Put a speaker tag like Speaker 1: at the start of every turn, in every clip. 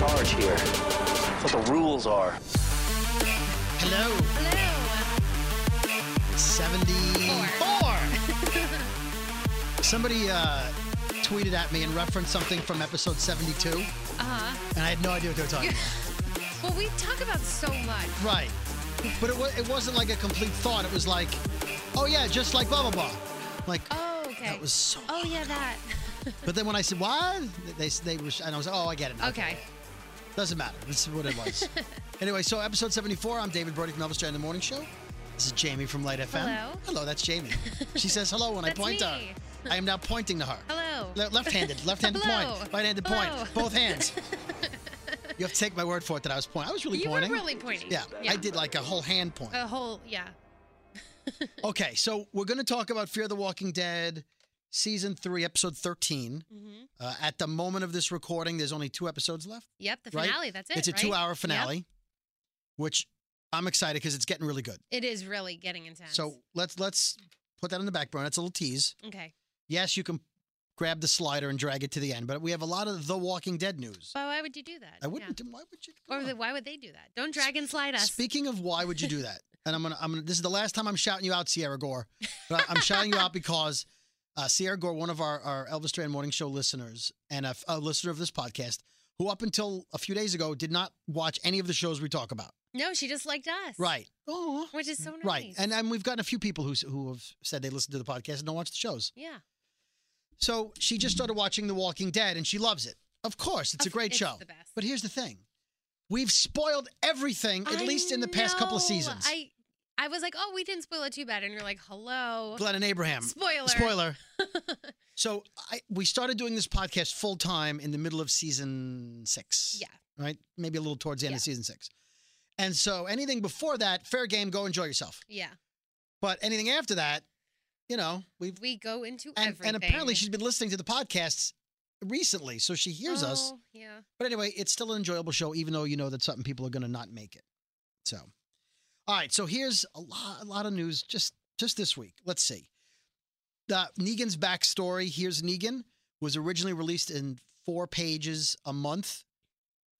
Speaker 1: charge here. That's what the rules are.
Speaker 2: Hello.
Speaker 3: Hello.
Speaker 2: 74. Somebody uh, tweeted at me and referenced something from episode 72, and
Speaker 3: Uh huh.
Speaker 2: I had no idea what they were talking about.
Speaker 3: Well, we talk about so much.
Speaker 2: Right. But it, wa- it wasn't like a complete thought. It was like, oh, yeah, just like blah, blah, blah. Like,
Speaker 3: Oh, okay.
Speaker 2: that was so.
Speaker 3: Oh yeah, that.
Speaker 2: But then when I said, what? They, they were, and I was like, oh, I get it. now.
Speaker 3: okay.
Speaker 2: Doesn't matter. This is what it was. anyway, so episode 74, I'm David Brody from Elvis Duran in the Morning Show. This is Jamie from Lite FM.
Speaker 3: Hello.
Speaker 2: Hello, that's Jamie. She says hello when I
Speaker 3: That's
Speaker 2: point to
Speaker 3: me.
Speaker 2: her. I am now pointing to her.
Speaker 3: Hello.
Speaker 2: Le- left-handed, left-handed
Speaker 3: Hello.
Speaker 2: point, right-handed
Speaker 3: Hello.
Speaker 2: point, both hands. you have to take my word for it that I was pointing. I was really pointing.
Speaker 3: You were
Speaker 2: pointing.
Speaker 3: really pointing.
Speaker 2: Yeah,
Speaker 3: Yeah.
Speaker 2: I did like a whole hand point.
Speaker 3: A whole yeah.
Speaker 2: okay, so we're going to talk about Fear the Walking Dead, season three, episode 13.
Speaker 3: hmm
Speaker 2: Uh, at the moment of this recording, there's only two episodes left.
Speaker 3: Yep. The
Speaker 2: Right?
Speaker 3: finale. That's it.
Speaker 2: it's a
Speaker 3: right?
Speaker 2: two-hour
Speaker 3: Yep.
Speaker 2: finale, which I'm excited because it's getting really good.
Speaker 3: It is really getting intense.
Speaker 2: So let's let's put that on the back burner. It's a little tease.
Speaker 3: okay.
Speaker 2: Yes, you can grab the slider and drag it to the end, but we have a lot of The Walking Dead news.
Speaker 3: But why would you do that?
Speaker 2: I wouldn't. Why would you?
Speaker 3: Or the, why would they do that? Don't drag and slide us.
Speaker 2: Speaking of why would you do that? And I'm gonna, I'm gonna. This is the last time I'm shouting you out, Sierra Gore. But I'm shouting you out because uh, Sierra Gore, one of our, our Elvis Duran Morning Show listeners and a, a listener of this podcast, who up until a few days ago did not watch any of the shows we talk about.
Speaker 3: no, she just liked us.
Speaker 2: Right. Oh.
Speaker 3: Which is so nice.
Speaker 2: Right. And and we've gotten a few people who who have said they listen to the podcast and don't watch the shows.
Speaker 3: yeah.
Speaker 2: So she just started watching The Walking Dead and she loves it. Of course, it's a great
Speaker 3: it's
Speaker 2: show.
Speaker 3: the best.
Speaker 2: But here's the thing. We've spoiled everything, at
Speaker 3: I
Speaker 2: least in the past couple of seasons.
Speaker 3: I I was like, oh, we didn't spoil it too bad, and you're like, hello.
Speaker 2: Glenn and Abraham.
Speaker 3: Spoiler.
Speaker 2: Spoiler. so I, we started doing this podcast full time in the middle of season six.
Speaker 3: Yeah.
Speaker 2: Right? Maybe a little towards the end of season six. And so anything before that, fair game, go enjoy yourself.
Speaker 3: Yeah.
Speaker 2: But anything after that, you know, we've
Speaker 3: We go into
Speaker 2: and,
Speaker 3: everything.
Speaker 2: and apparently she's been listening to the podcasts recently, so she hears us.
Speaker 3: Oh, Yeah.
Speaker 2: But anyway, it's still an enjoyable show, even though you know that certain people are going to not make it. So, all right. So here's a lot, a lot of news just just this week. Let's see. The Negan's backstory. Here's Negan was originally released in four pages a month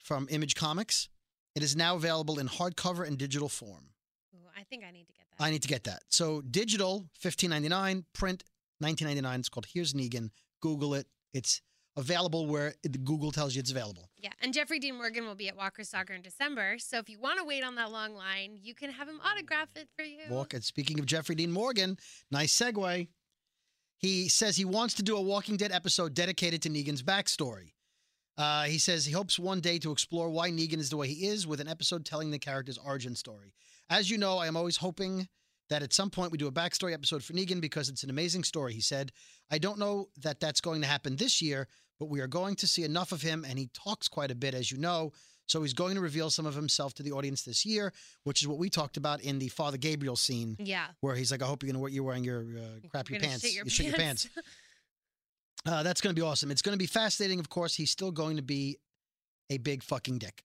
Speaker 2: from Image Comics. It is now available in hardcover and digital form.
Speaker 3: Ooh, I think I need to get that.
Speaker 2: I need to get that. So digital, fifteen ninety nine. Print, nineteen ninety nine. It's called Here's Negan. Google it. It's available where it- Google tells you it's available.
Speaker 3: yeah. And Jeffrey Dean Morgan will be at Walker Stalker in December. So if you want to wait on that long line, you can have him autograph it for you.
Speaker 2: Walk. And speaking of Jeffrey Dean Morgan, nice segue. He says he wants to do a Walking Dead episode dedicated to Negan's backstory. Uh, he says he hopes one day to explore why Negan is the way he is with an episode telling the character's origin story. As you know, I am always hoping that at some point we do a backstory episode for Negan because it's an amazing story, he said. I don't know that that's going to happen this year, but we are going to see enough of him, and he talks quite a bit, as you know. So he's going to reveal some of himself to the audience this year, which is what we talked about in the Father Gabriel scene
Speaker 3: Yeah.
Speaker 2: where he's like, I hope you're gonna you're wearing your uh, crappy
Speaker 3: You're
Speaker 2: pants.
Speaker 3: shit your
Speaker 2: you shit your pants. Uh, that's gonna be awesome. It's gonna be fascinating. Of course, he's still going to be a big fucking dick.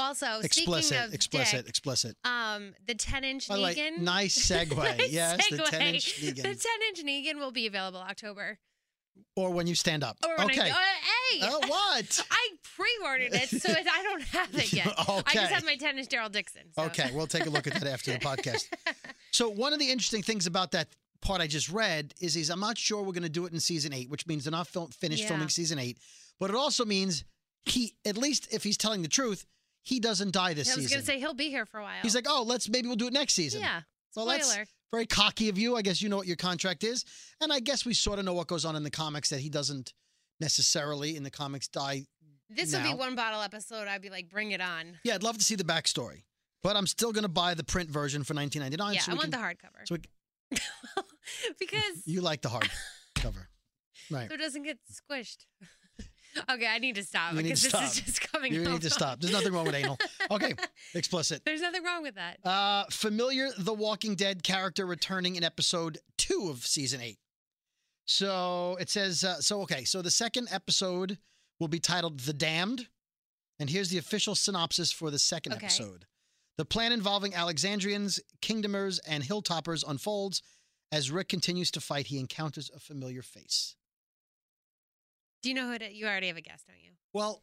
Speaker 3: Also,
Speaker 2: explicit,
Speaker 3: speaking of
Speaker 2: explicit,
Speaker 3: dick,
Speaker 2: explicit.
Speaker 3: um, the 10 inch
Speaker 2: By the way,
Speaker 3: Negan.
Speaker 2: nice segue.
Speaker 3: Nice
Speaker 2: yes, the 10 inch Negan.
Speaker 3: The 10
Speaker 2: Negan.
Speaker 3: inch Negan will be available October.
Speaker 2: Or when you stand up.
Speaker 3: Or when
Speaker 2: okay.
Speaker 3: I, uh, hey,
Speaker 2: Oh, what?
Speaker 3: I pre-ordered it, so it, I don't have it yet.
Speaker 2: okay.
Speaker 3: I just have my 10 inch Daryl Dixon. so-
Speaker 2: Okay, we'll take a look at that after the podcast. So one of the interesting things about that part I just read is he's I'm not sure we're going to do it in season eight, which means they're not fil- finished
Speaker 3: Yeah.
Speaker 2: filming season eight. But it also means he, at least if he's telling the truth, he doesn't die this season.
Speaker 3: I was gonna say he'll be here for a while.
Speaker 2: he's like, oh, let's maybe we'll do it next season.
Speaker 3: yeah.
Speaker 2: Well, that's very cocky of you. I guess you know what your contract is, and I guess we sort of know what goes on in the comics that he doesn't necessarily in the comics die.
Speaker 3: this would be one bottle episode. I'd be like, bring it on.
Speaker 2: Yeah, I'd love to see the backstory, but I'm still going to buy the print version for 19.99.
Speaker 3: yeah,
Speaker 2: so
Speaker 3: I want
Speaker 2: can,
Speaker 3: the hardcover
Speaker 2: So we,
Speaker 3: because
Speaker 2: you like the hard cover, right?
Speaker 3: so it doesn't get squished. Okay, I need to stop
Speaker 2: You need
Speaker 3: because
Speaker 2: to
Speaker 3: this
Speaker 2: stop.
Speaker 3: is just coming.
Speaker 2: You need to stop. There's nothing wrong with anal. Okay, explicit.
Speaker 3: There's nothing wrong with that.
Speaker 2: Uh, familiar The Walking Dead character returning in episode two of season eight. So it says, uh, so okay, so the second episode will be titled The Damned. And here's the official synopsis for the second
Speaker 3: Okay.
Speaker 2: episode. The plan involving Alexandrians, Kingdomers, and Hilltoppers unfolds as Rick continues to fight. He encounters a familiar face.
Speaker 3: Do you know who it is? You already have a guess, don't you?
Speaker 2: Well,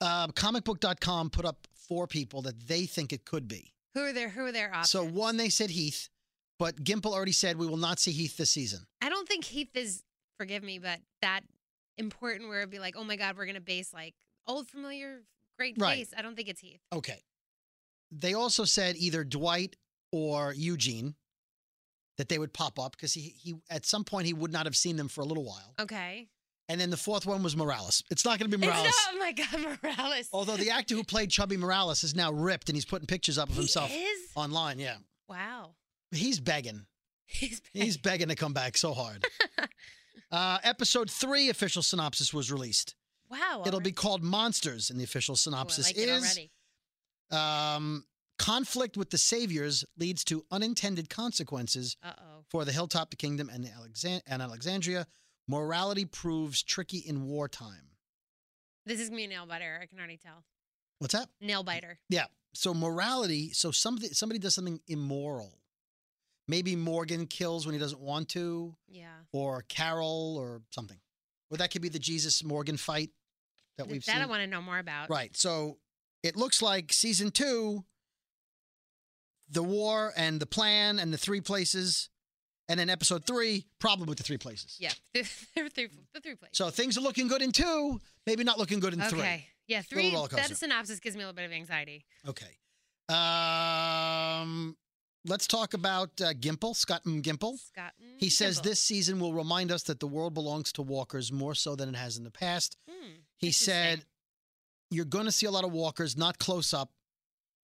Speaker 2: uh, comicbook.com put up four people that they think it could be.
Speaker 3: Who are their Who are their options?
Speaker 2: So one, they said Heath, but Gimple already said we will not see Heath this season.
Speaker 3: I don't think Heath is. Forgive me, but that important where it'd be like, oh my god, we're gonna base like old familiar great
Speaker 2: Right.
Speaker 3: face. I don't think it's Heath.
Speaker 2: Okay. They also said either Dwight or Eugene that they would pop up because he he at some point he would not have seen them for a little while.
Speaker 3: Okay.
Speaker 2: And then the fourth one was Morales. It's not going to be
Speaker 3: It's
Speaker 2: Morales.
Speaker 3: not, oh my god, Morales.
Speaker 2: Although the actor who played Chubby Morales is now ripped and he's putting pictures up of
Speaker 3: He
Speaker 2: himself
Speaker 3: is?
Speaker 2: online. Yeah.
Speaker 3: Wow.
Speaker 2: He's begging.
Speaker 3: He's
Speaker 2: He's begging to come back so hard. uh, episode three official synopsis was released.
Speaker 3: wow.
Speaker 2: It'll be called Monsters, and the official synopsis
Speaker 3: like it
Speaker 2: is um, conflict with the saviors leads to unintended consequences
Speaker 3: Uh oh.
Speaker 2: for the Hilltop, the Kingdom, and, the and Alexandria. Morality proves tricky in wartime.
Speaker 3: This is gonna a nail biter. I can already tell.
Speaker 2: What's that?
Speaker 3: Nail biter.
Speaker 2: Yeah. So morality. So somebody somebody does something immoral. Maybe Morgan kills when he doesn't want to,
Speaker 3: Yeah.
Speaker 2: or Carol, or something. Or that could be the Jesus Morgan fight that we've
Speaker 3: that
Speaker 2: seen.
Speaker 3: I want to know more about.
Speaker 2: Right. So it looks like season two, the war and the plan and the three places, and then episode three, problem with the three places.
Speaker 3: Yeah. the three, the three places.
Speaker 2: So things are looking good in two, maybe not looking good in
Speaker 3: okay.
Speaker 2: three.
Speaker 3: Yeah.
Speaker 2: Little
Speaker 3: Three.
Speaker 2: roller coaster.
Speaker 3: That synopsis gives me a little bit of anxiety.
Speaker 2: Okay. Um, let's talk about uh, Gimple, Scott M. Gimple.
Speaker 3: Scott. mm,
Speaker 2: He says
Speaker 3: Gimple.
Speaker 2: this season will remind us that the world belongs to walkers more so than it has in the past.
Speaker 3: Hmm,
Speaker 2: He said. You're going to see a lot of walkers, not close up,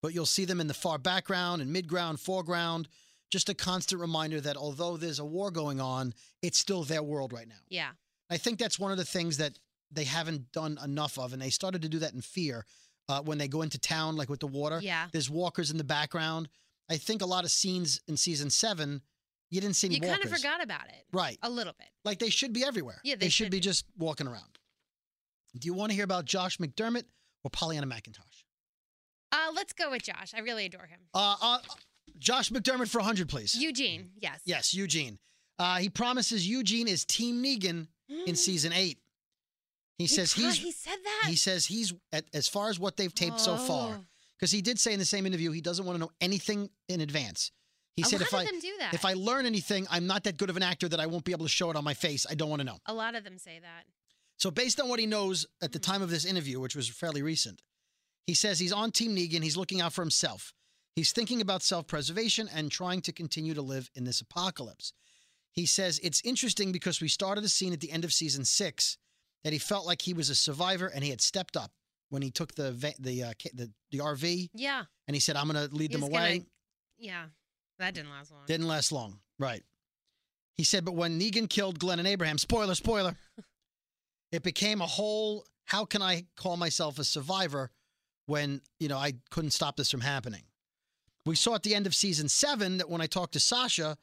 Speaker 2: but you'll see them in the far background and midground, foreground. Just a constant reminder that although there's a war going on, it's still their world right now.
Speaker 3: Yeah.
Speaker 2: I think that's one of the things that they haven't done enough of, and they started to do that in Fear uh, when they go into town, like with the water.
Speaker 3: Yeah.
Speaker 2: There's walkers in the background. I think a lot of scenes in season seven, you didn't see any
Speaker 3: You
Speaker 2: walkers.
Speaker 3: kind of forgot about it.
Speaker 2: Right.
Speaker 3: A little bit.
Speaker 2: Like they should be everywhere.
Speaker 3: Yeah,
Speaker 2: they,
Speaker 3: they
Speaker 2: should
Speaker 3: should
Speaker 2: be
Speaker 3: be.
Speaker 2: just walking around. Do you want to hear about Josh McDermitt or Pollyanna McIntosh?
Speaker 3: Uh, let's go with Josh. I really adore him.
Speaker 2: Uh, uh, Josh McDermitt for 100, please.
Speaker 3: Eugene. Yes.
Speaker 2: yes, Eugene. Uh, he promises Eugene is Team Negan in season eight. He, says he's
Speaker 3: He said that.
Speaker 2: he says he's at, as far as what they've taped so far
Speaker 3: Oh.
Speaker 2: because he did say in the same interview he doesn't want to know anything in advance. He
Speaker 3: a
Speaker 2: said if I
Speaker 3: them do that.
Speaker 2: if I learn anything, I'm not that good of an actor that I won't be able to show it on my face. I don't want to know.
Speaker 3: a lot of them say that.
Speaker 2: So, based on what he knows at the time of this interview, which was fairly recent, he says he's on Team Negan. He's looking out for himself. He's thinking about self preservation and trying to continue to live in this apocalypse. He says it's interesting because we started a scene at the end of season six that he felt like he was a survivor and he had stepped up when he took the the uh, the, the RV
Speaker 3: Yeah.
Speaker 2: and he said, "I'm going to lead
Speaker 3: He
Speaker 2: them away."
Speaker 3: gonna- yeah. That didn't last long.
Speaker 2: Didn't last long. Right. He said, but when Negan killed Glenn and Abraham, spoiler, spoiler, it became a whole how can I call myself a survivor when, you know, I couldn't stop this from happening? We saw at the end of season seven that when I talked to Sasha,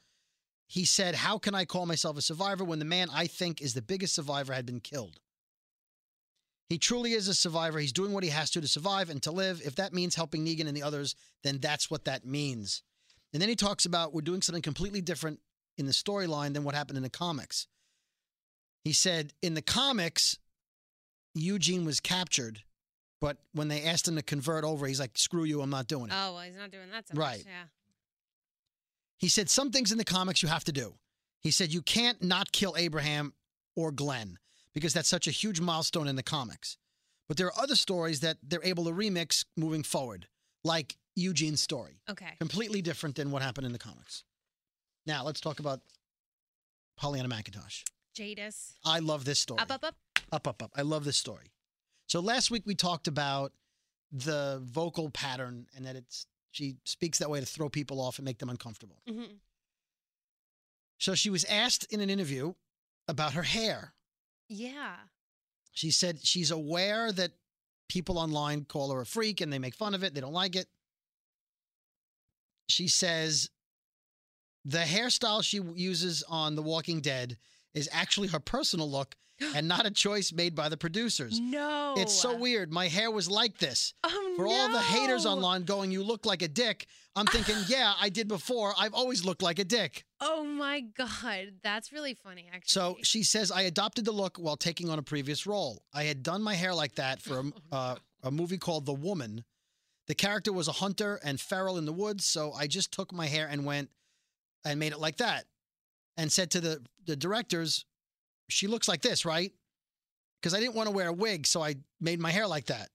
Speaker 2: he said, How can I call myself a survivor when the man I think is the biggest survivor had been killed? He truly is a survivor. He's doing what he has to to survive and to live. If that means helping Negan and the others, then that's what that means. And then he talks about we're doing something completely different in the storyline than what happened in the comics. He said in the comics, Eugene was captured, but when they asked him to convert over, he's like, screw you, I'm not doing it.
Speaker 3: Oh well, he's not doing that so
Speaker 2: Right.
Speaker 3: much. Yeah.
Speaker 2: He said some things in the comics you have to do. He said you can't not kill Abraham or Glenn because that's such a huge milestone in the comics. But there are other stories that they're able to remix moving forward, like Eugene's story.
Speaker 3: Okay.
Speaker 2: completely different than what happened in the comics. Now let's talk about Pollyanna McIntosh.
Speaker 3: Jadis.
Speaker 2: I love this story.
Speaker 3: Up, up, up.
Speaker 2: up, up, up. I love this story. So last week we talked about the vocal pattern and that it's she speaks that way to throw people off and make them uncomfortable.
Speaker 3: hmm
Speaker 2: So she was asked in an interview about her hair.
Speaker 3: Yeah.
Speaker 2: She said she's aware that people online call her a freak and they make fun of it. They don't like it. She says the hairstyle she uses on The Walking Dead is actually her personal look and not a choice made by the producers.
Speaker 3: No.
Speaker 2: It's so weird. My hair was like this.
Speaker 3: Oh,
Speaker 2: For all the haters online going, you look like a dick, I'm thinking, yeah, I did before. I've always looked like a dick.
Speaker 3: Oh my god, that's really funny. Actually.
Speaker 2: So she says, I adopted the look while taking on a previous role. I had done my hair like that for a, uh, a movie called The Woman. The character was a hunter and feral in the woods, so I just took my hair and went and made it like that, and said to the the directors, "She looks like this, right?" Because I didn't want to wear a wig, so I made my hair like that.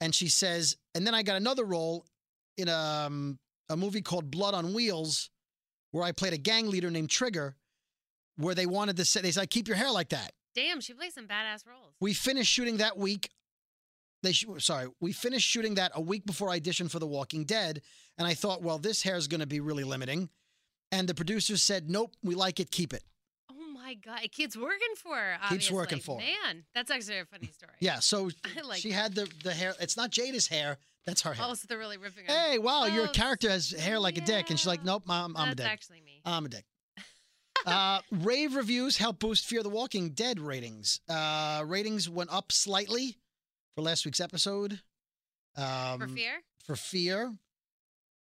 Speaker 2: And she says, and then I got another role in a, um, a movie called Blood on Wheels, where I played a gang leader named Trigger, where they wanted to say, they said, keep your hair like that.
Speaker 3: Damn, she plays some badass roles.
Speaker 2: We finished shooting that week. They sh- sorry, we finished shooting that a week before I auditioned for The Walking Dead, and I thought, well, this hair is going to be really limiting. And the producers said, nope, we like it, keep it.
Speaker 3: My god, it keeps working for her.
Speaker 2: Keeps working for her.
Speaker 3: Man, that's actually a funny story.
Speaker 2: Yeah, so
Speaker 3: like
Speaker 2: she
Speaker 3: that.
Speaker 2: had the the hair. It's not Jadis hair. That's her hair.
Speaker 3: Oh, so they're really ripping on.
Speaker 2: hey, wow, your
Speaker 3: Oh,
Speaker 2: character has hair like a dick, and she's like,
Speaker 3: yeah.
Speaker 2: nope, I'm, I'm a
Speaker 3: that's
Speaker 2: dick.
Speaker 3: actually me.
Speaker 2: I'm a dick. uh, rave reviews help boost Fear the Walking Dead ratings. Uh, ratings went up slightly for last week's episode. Um,
Speaker 3: for fear?
Speaker 2: for Fear.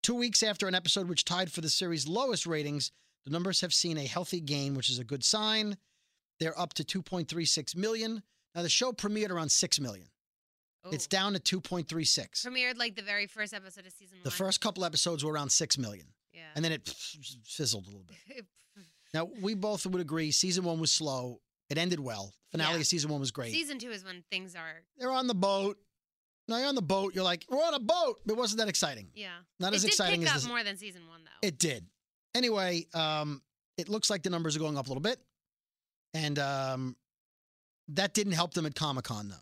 Speaker 2: Two weeks after an episode which tied for the series' lowest ratings, the numbers have seen a healthy gain, which is a good sign. They're up to 2.36 million. Now, the show premiered around 6 million. It's
Speaker 3: oh.
Speaker 2: down to 2.36.
Speaker 3: premiered like the very first episode of season one.
Speaker 2: The first couple episodes were around 6 million,
Speaker 3: yeah.
Speaker 2: and then it fizzled a little bit. Now, we both would agree season one was slow. It ended well. Finale
Speaker 3: Yeah.
Speaker 2: of season one was great.
Speaker 3: season two is when things are.
Speaker 2: They're on the boat. Now you're on the boat. You're like, we're on a boat. It wasn't that exciting.
Speaker 3: Yeah.
Speaker 2: Not
Speaker 3: it
Speaker 2: as exciting
Speaker 3: pick
Speaker 2: as
Speaker 3: up
Speaker 2: this.
Speaker 3: more than season one though.
Speaker 2: It did. Anyway, um, it looks like the numbers are going up a little bit, and um, that didn't help them at Comic Con though.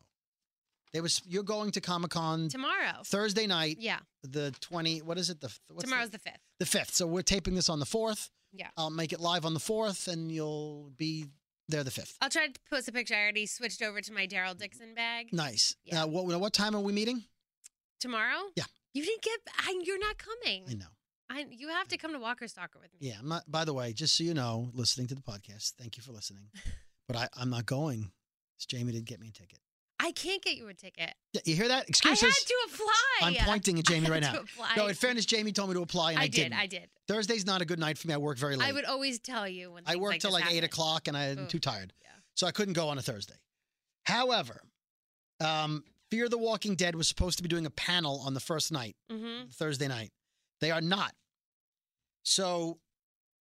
Speaker 2: They was you're going to Comic Con
Speaker 3: Tomorrow.
Speaker 2: Thursday night,
Speaker 3: Yeah.
Speaker 2: the twenty. What is it? The what's
Speaker 3: Tomorrow's
Speaker 2: the,
Speaker 3: fifth.
Speaker 2: the fifth. So we're taping this on the fourth.
Speaker 3: Yeah.
Speaker 2: I'll make it live on the fourth, and you'll be there the fifth.
Speaker 3: I'll try to post a picture. I already switched over to my Daryl Dixon bag.
Speaker 2: Nice.
Speaker 3: Yeah.
Speaker 2: Now, what what time are we meeting?
Speaker 3: Tomorrow?
Speaker 2: Yeah.
Speaker 3: You didn't get. I, you're not coming.
Speaker 2: I know.
Speaker 3: I, you have to come to Walker Stalker with me.
Speaker 2: Yeah, I'm not. By the way, just so you know, listening to the podcast, thank you for listening. But I, I'm not going. Jamie didn't get me a ticket.
Speaker 3: I can't get you a ticket.
Speaker 2: Yeah, You hear that? Excuses.
Speaker 3: I had to apply.
Speaker 2: I'm pointing at
Speaker 3: I
Speaker 2: Jamie
Speaker 3: had
Speaker 2: right
Speaker 3: to
Speaker 2: now.
Speaker 3: apply.
Speaker 2: No, in fairness, Jamie told me to apply, and I,
Speaker 3: I did.
Speaker 2: didn't.
Speaker 3: I did.
Speaker 2: Thursday's not a good night for me. I work very late.
Speaker 3: I would always tell you when
Speaker 2: I work
Speaker 3: like
Speaker 2: till like eight o'clock, and I'm
Speaker 3: Ugh.
Speaker 2: too tired,
Speaker 3: Yeah.
Speaker 2: so I couldn't go on a Thursday. However, um, Fear the Walking Dead was supposed to be doing a panel on the first night,
Speaker 3: Mm-hmm.
Speaker 2: Thursday night. They are not. So,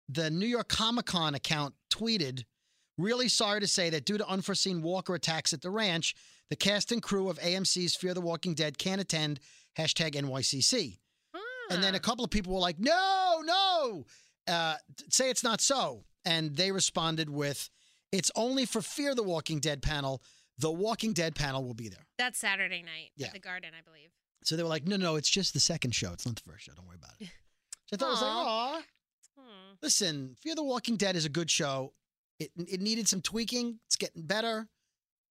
Speaker 2: the New York Comic Con account tweeted, "Really sorry to say that due to unforeseen Walker attacks at the ranch, the cast and crew of AMC's Fear the Walking Dead can't attend." Hashtag NYCC. And then a couple of people were like, no, no, uh, say it's not so. And they responded with, it's only for Fear the Walking Dead panel. The Walking Dead panel will be there.
Speaker 3: That's Saturday night
Speaker 2: Yeah.
Speaker 3: at the Garden, I believe.
Speaker 2: So they were like, no, no, it's just the second show. It's not the first show. Don't worry about it. So I thought it was like,
Speaker 3: Aw. Hmm.
Speaker 2: Listen, Fear the Walking Dead is a good show. It, it needed some tweaking. It's getting better.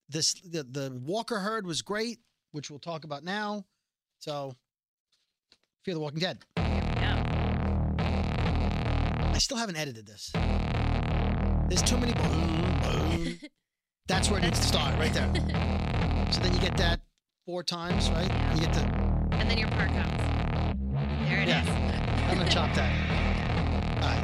Speaker 2: This the, the Walker herd was great, which we'll talk about now. So, Fear the Walking Dead.
Speaker 3: Yeah.
Speaker 2: I still haven't edited this. There's too many boom, boom. That's where it needs to start, right there. So then you get that four times, right? Yeah. You get the.
Speaker 3: and then your part comes. There it is.
Speaker 2: I'm gonna chop that. All right.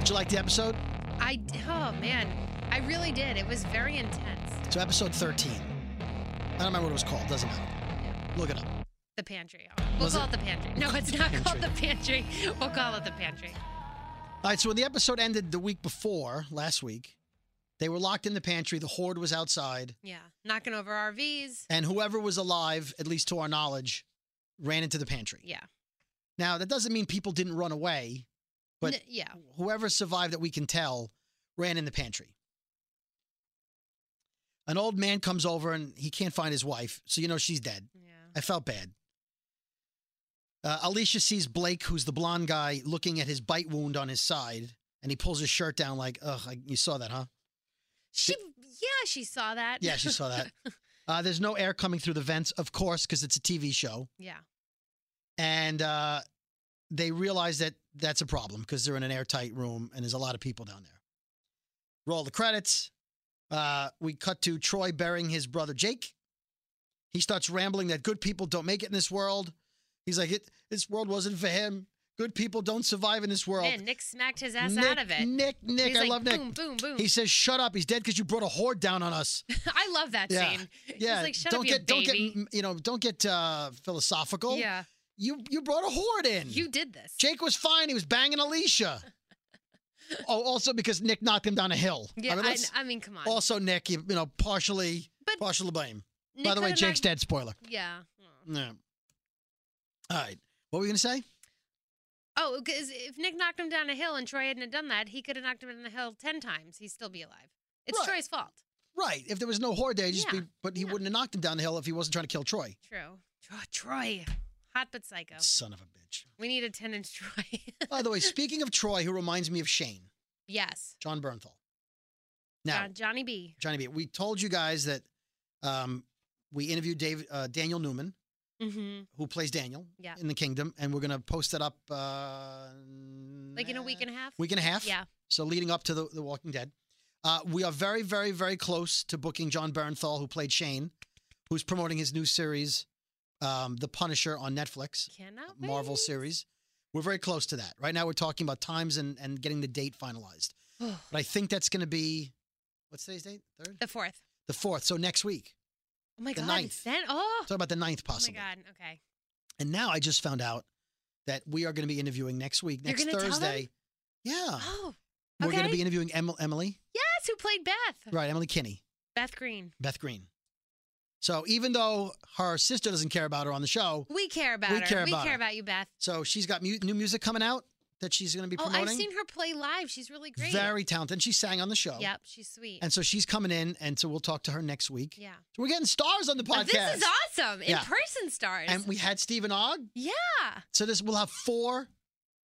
Speaker 2: Did you like the episode?
Speaker 3: I oh man, I really did. It was very intense.
Speaker 2: So episode 13. I don't remember what it was called. Doesn't matter. Yeah. Look it up.
Speaker 3: The pantry. We'll
Speaker 2: Was
Speaker 3: call
Speaker 2: it?
Speaker 3: it? the pantry. No, it's not called the pantry. We'll call it the pantry.
Speaker 2: All right. So when the episode ended the week before, last week, they were locked in the pantry. The horde was outside,
Speaker 3: Yeah, knocking over RVs.
Speaker 2: and whoever was alive, at least to our knowledge, ran into the pantry.
Speaker 3: Yeah.
Speaker 2: Now that doesn't mean people didn't run away. But-
Speaker 3: N- yeah.
Speaker 2: whoever survived that we can tell ran in the pantry. An old man comes over and he can't find his wife, so you know she's dead.
Speaker 3: Yeah.
Speaker 2: I felt bad. Uh, Alicia sees Blake, who's the blonde guy, looking at his bite wound on his side, and he pulls his shirt down like, "Ugh, I, you saw that, huh?"
Speaker 3: She. Yeah, she saw that.
Speaker 2: Yeah, she saw that. Uh, there's no air coming through the vents, of course, because it's a TV show,
Speaker 3: yeah.
Speaker 2: and uh, they realize that that's a problem because they're in an airtight room and there's a lot of people down there. Roll the credits. Uh, we cut to Troy burying his brother Jake. He starts rambling that good people don't make it in this world. He's like, it, this world wasn't for him. Good people don't survive in this world.
Speaker 3: Man, Nick smacked his ass
Speaker 2: Nick,
Speaker 3: out of it.
Speaker 2: Nick, Nick,
Speaker 3: He's
Speaker 2: I
Speaker 3: like,
Speaker 2: love Nick.
Speaker 3: boom, boom, boom.
Speaker 2: He says, "Shut up." He's dead because you brought a horde down on us.
Speaker 3: I love that
Speaker 2: Yeah.
Speaker 3: scene.
Speaker 2: Yeah,
Speaker 3: He's like, shut
Speaker 2: don't
Speaker 3: up,
Speaker 2: get, don't get, you know, don't get uh, philosophical.
Speaker 3: yeah,
Speaker 2: you you brought a horde in.
Speaker 3: you did this.
Speaker 2: Jake was fine. He was banging Alicia. oh, also because Nick knocked him down a hill.
Speaker 3: yeah,
Speaker 2: I mean,
Speaker 3: I, I mean, come on.
Speaker 2: also Nick, you, you know, partially,
Speaker 3: But
Speaker 2: partial blame.
Speaker 3: Nick
Speaker 2: By the way, Jake's
Speaker 3: knocked-
Speaker 2: dead. Spoiler.
Speaker 3: Yeah.
Speaker 2: Yeah. All right. What were we gonna say?
Speaker 3: Oh, because if Nick knocked him down a hill and Troy hadn't have done that, he could have knocked him down the hill ten times. He'd still be alive. It's
Speaker 2: Right.
Speaker 3: Troy's fault.
Speaker 2: Right. If there was no horde there, just
Speaker 3: Yeah,
Speaker 2: be. But he
Speaker 3: yeah.
Speaker 2: wouldn't have knocked him down the hill if he wasn't trying to kill Troy.
Speaker 3: True. Tro- Troy, hot but psycho.
Speaker 2: Son of a bitch.
Speaker 3: We need a ten inch Troy.
Speaker 2: By the way, speaking of Troy, who reminds me of Shane,
Speaker 3: yes.
Speaker 2: Jon Bernthal. Now,
Speaker 3: John- Johnny B.
Speaker 2: Johnny B, we told you guys that um, we interviewed Dave, uh, Daniel Newman,
Speaker 3: Mm-hmm.
Speaker 2: who plays Daniel
Speaker 3: Yeah.
Speaker 2: in the Kingdom, and we're gonna post it up uh,
Speaker 3: Like in a week and a half.
Speaker 2: week and a half.
Speaker 3: Yeah.
Speaker 2: So leading up to the, the Walking Dead, uh, we are very, very, very close to booking Jon Bernthal, who played Shane, who's promoting his new series, um, The Punisher, on Netflix,
Speaker 3: Cannot
Speaker 2: Marvel
Speaker 3: wait.
Speaker 2: series. We're very close to that. Right now, we're talking about times and, and getting the date finalized. But I think that's going to be what's today's date? Third,
Speaker 3: the fourth.
Speaker 2: the fourth. So next week.
Speaker 3: Oh my
Speaker 2: The
Speaker 3: god.
Speaker 2: ninth.
Speaker 3: Then oh.
Speaker 2: Talk about the ninth, possible.
Speaker 3: Oh my god. Okay.
Speaker 2: And now I just found out that we are going to be interviewing next week,
Speaker 3: You're
Speaker 2: next
Speaker 3: gonna tell them?
Speaker 2: Thursday. Yeah,
Speaker 3: Oh. Okay.
Speaker 2: we're going to be interviewing Em- Emily.
Speaker 3: Yes. Who played Beth?
Speaker 2: Right, Emily Kinney,
Speaker 3: Beth Greene.
Speaker 2: Beth Greene. So even though her sister doesn't care about her on the show,
Speaker 3: We care about
Speaker 2: We
Speaker 3: her.
Speaker 2: care
Speaker 3: we care
Speaker 2: her.
Speaker 3: about you, Beth.
Speaker 2: so she's got mu- new music coming out that she's going to be promoting. Oh.
Speaker 3: I've seen her play live. She's really great.
Speaker 2: Very talented. And she sang on the show.
Speaker 3: Yep. She's sweet.
Speaker 2: And so she's coming in, and so we'll talk to her next week.
Speaker 3: yeah.
Speaker 2: So we're getting stars on the podcast.
Speaker 3: this is awesome. In person stars.
Speaker 2: And we had Steven Ogg.
Speaker 3: yeah.
Speaker 2: So this we'll have four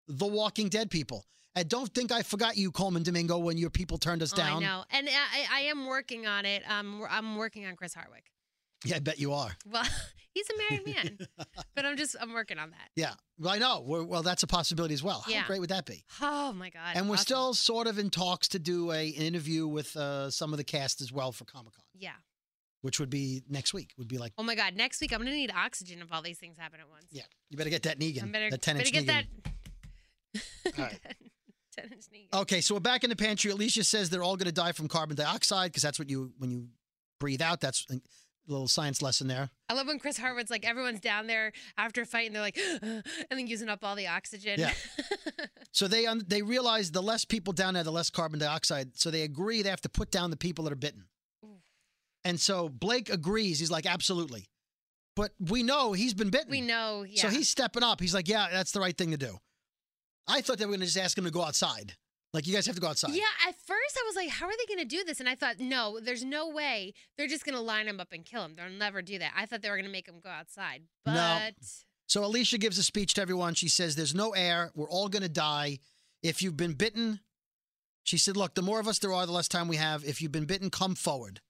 Speaker 2: The Walking Dead people. And don't think I forgot you, Colman Domingo, when your people turned us
Speaker 3: Oh,
Speaker 2: down.
Speaker 3: I know. And I, I I am working on it. Um, I'm working on Chris Hardwick.
Speaker 2: Yeah, I bet you are.
Speaker 3: Well, he's a married man, but I'm just I'm working on that.
Speaker 2: Yeah. Well, I know. We're, well, that's a possibility as well.
Speaker 3: Yeah.
Speaker 2: How great would that be?
Speaker 3: Oh my god.
Speaker 2: and we're
Speaker 3: awesome.
Speaker 2: still sort of in talks to do a, an interview with uh, some of the cast as well for Comic Con,
Speaker 3: Yeah.
Speaker 2: which would be next week. Would be like,
Speaker 3: Oh my god. Next week I'm gonna need oxygen if all these things happen at once.
Speaker 2: yeah, you better get that Negan, I
Speaker 3: better,
Speaker 2: that 10
Speaker 3: better
Speaker 2: inch
Speaker 3: get
Speaker 2: Negan.
Speaker 3: that.
Speaker 2: All right.
Speaker 3: Ten inch Negan.
Speaker 2: Okay, so we're back in the pantry. Alicia says they're all going to die from carbon dioxide because that's what you, when you breathe out, that's little science lesson there.
Speaker 3: I love when Chris Hardwick's like everyone's down there after fighting, they're like, and then using up all the oxygen.
Speaker 2: Yeah. So they un- they realize the less people down there, the less carbon dioxide. So they agree they have to put down the people that are bitten.
Speaker 3: Oof.
Speaker 2: And so Blake agrees. He's like, absolutely. But we know he's been bitten.
Speaker 3: we know. Yeah.
Speaker 2: So he's stepping up. He's like, yeah, that's the right thing to do. I thought they were going to just ask him to go outside. Like, you guys have to go outside.
Speaker 3: Yeah, at first I was like, how are they going to do this? And I thought, no, there's no way. They're just going to line him up and kill him. They'll never do that. I thought they were going to make him go outside. But
Speaker 2: No. So Alicia gives a speech to everyone. She says, there's no air. We're all going to die. If you've been bitten, she said, look, the more of us there are, the less time we have. If you've been bitten, come forward.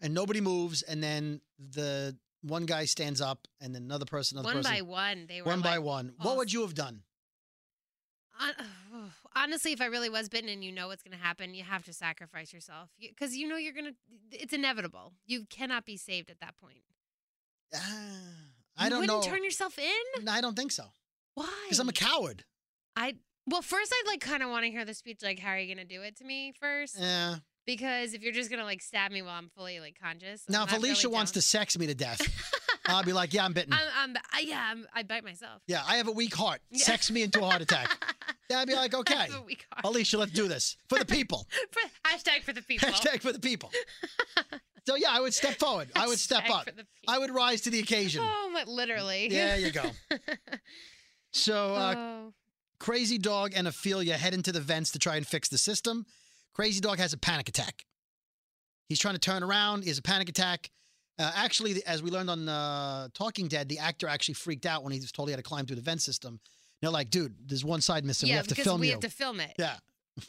Speaker 2: And nobody moves. And then the one guy stands up, and then another person, another person.
Speaker 3: one
Speaker 2: person.
Speaker 3: by one, they were
Speaker 2: one by one. What would oh. you have done?
Speaker 3: Hon- Honestly, if I really was bitten and you know what's going to happen, you have to sacrifice yourself because you know you're going to. It's inevitable. You cannot be saved at that point.
Speaker 2: Ah, I
Speaker 3: You
Speaker 2: don't
Speaker 3: wouldn't
Speaker 2: know.
Speaker 3: turn yourself in.
Speaker 2: No, I don't think so.
Speaker 3: Why?
Speaker 2: Because I'm a coward.
Speaker 3: I well, first I'd like kind of want to hear the speech. Like, how are you going to do it to me first?
Speaker 2: Yeah.
Speaker 3: Because if you're just going to like stab me while I'm fully like conscious.
Speaker 2: Now,
Speaker 3: I'm
Speaker 2: if Alicia
Speaker 3: really
Speaker 2: wants
Speaker 3: down.
Speaker 2: to sex me to death, I'll be like, yeah, I'm bitten.
Speaker 3: I'm, I'm I, yeah, I'm, I bite myself.
Speaker 2: yeah, I have a weak heart. Sex me into a heart attack. Yeah, I'd be like, okay,
Speaker 3: That's what we call it.
Speaker 2: Alicia, let's do this for the people.
Speaker 3: For- hashtag for the people.
Speaker 2: Hashtag for the people. So yeah, I would step forward. I would step up. I would rise to the occasion.
Speaker 3: Oh, my, literally.
Speaker 2: There you go. So uh,
Speaker 3: oh.
Speaker 2: Crazy Dog and Ofelia head into the vents to try and fix the system. Crazy Dog has a panic attack. He's trying to turn around. He has a panic attack. Uh, actually, as we learned on uh, Talking Dead, the actor actually freaked out when he was told he had to climb through the vent system. They're like, dude, there's one side missing.
Speaker 3: yeah,
Speaker 2: we have to film
Speaker 3: we
Speaker 2: you.
Speaker 3: have to film it.
Speaker 2: yeah,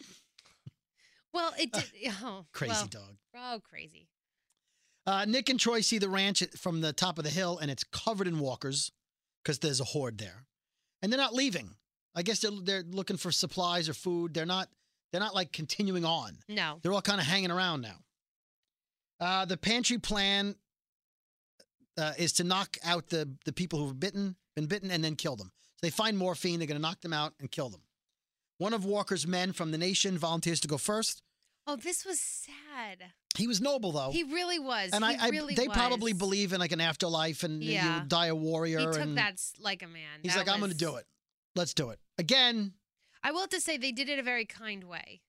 Speaker 3: Well, it did. oh,
Speaker 2: crazy
Speaker 3: well,
Speaker 2: dog.
Speaker 3: Oh, crazy.
Speaker 2: Uh, Nick and Troy see the ranch from the top of the hill, and it's covered in walkers because there's a horde there, and they're not leaving. I guess they're they're looking for supplies or food. They're not they're not like continuing on.
Speaker 3: No.
Speaker 2: They're all kind of hanging around now. Uh, the pantry plan uh, is to knock out the the people who've bitten been bitten and then kill them. They find morphine. They're going to knock them out and kill them. One of Walker's men from the nation volunteers to go first.
Speaker 3: Oh, this was sad.
Speaker 2: He was noble, though.
Speaker 3: He really was.
Speaker 2: and I, I
Speaker 3: really
Speaker 2: they probably believe in like an afterlife and
Speaker 3: Yeah.
Speaker 2: you die a warrior.
Speaker 3: he took that like a man.
Speaker 2: he's
Speaker 3: That
Speaker 2: like, I'm going to do it. Let's do it. Again,
Speaker 3: I will have to say they did it a very kind way.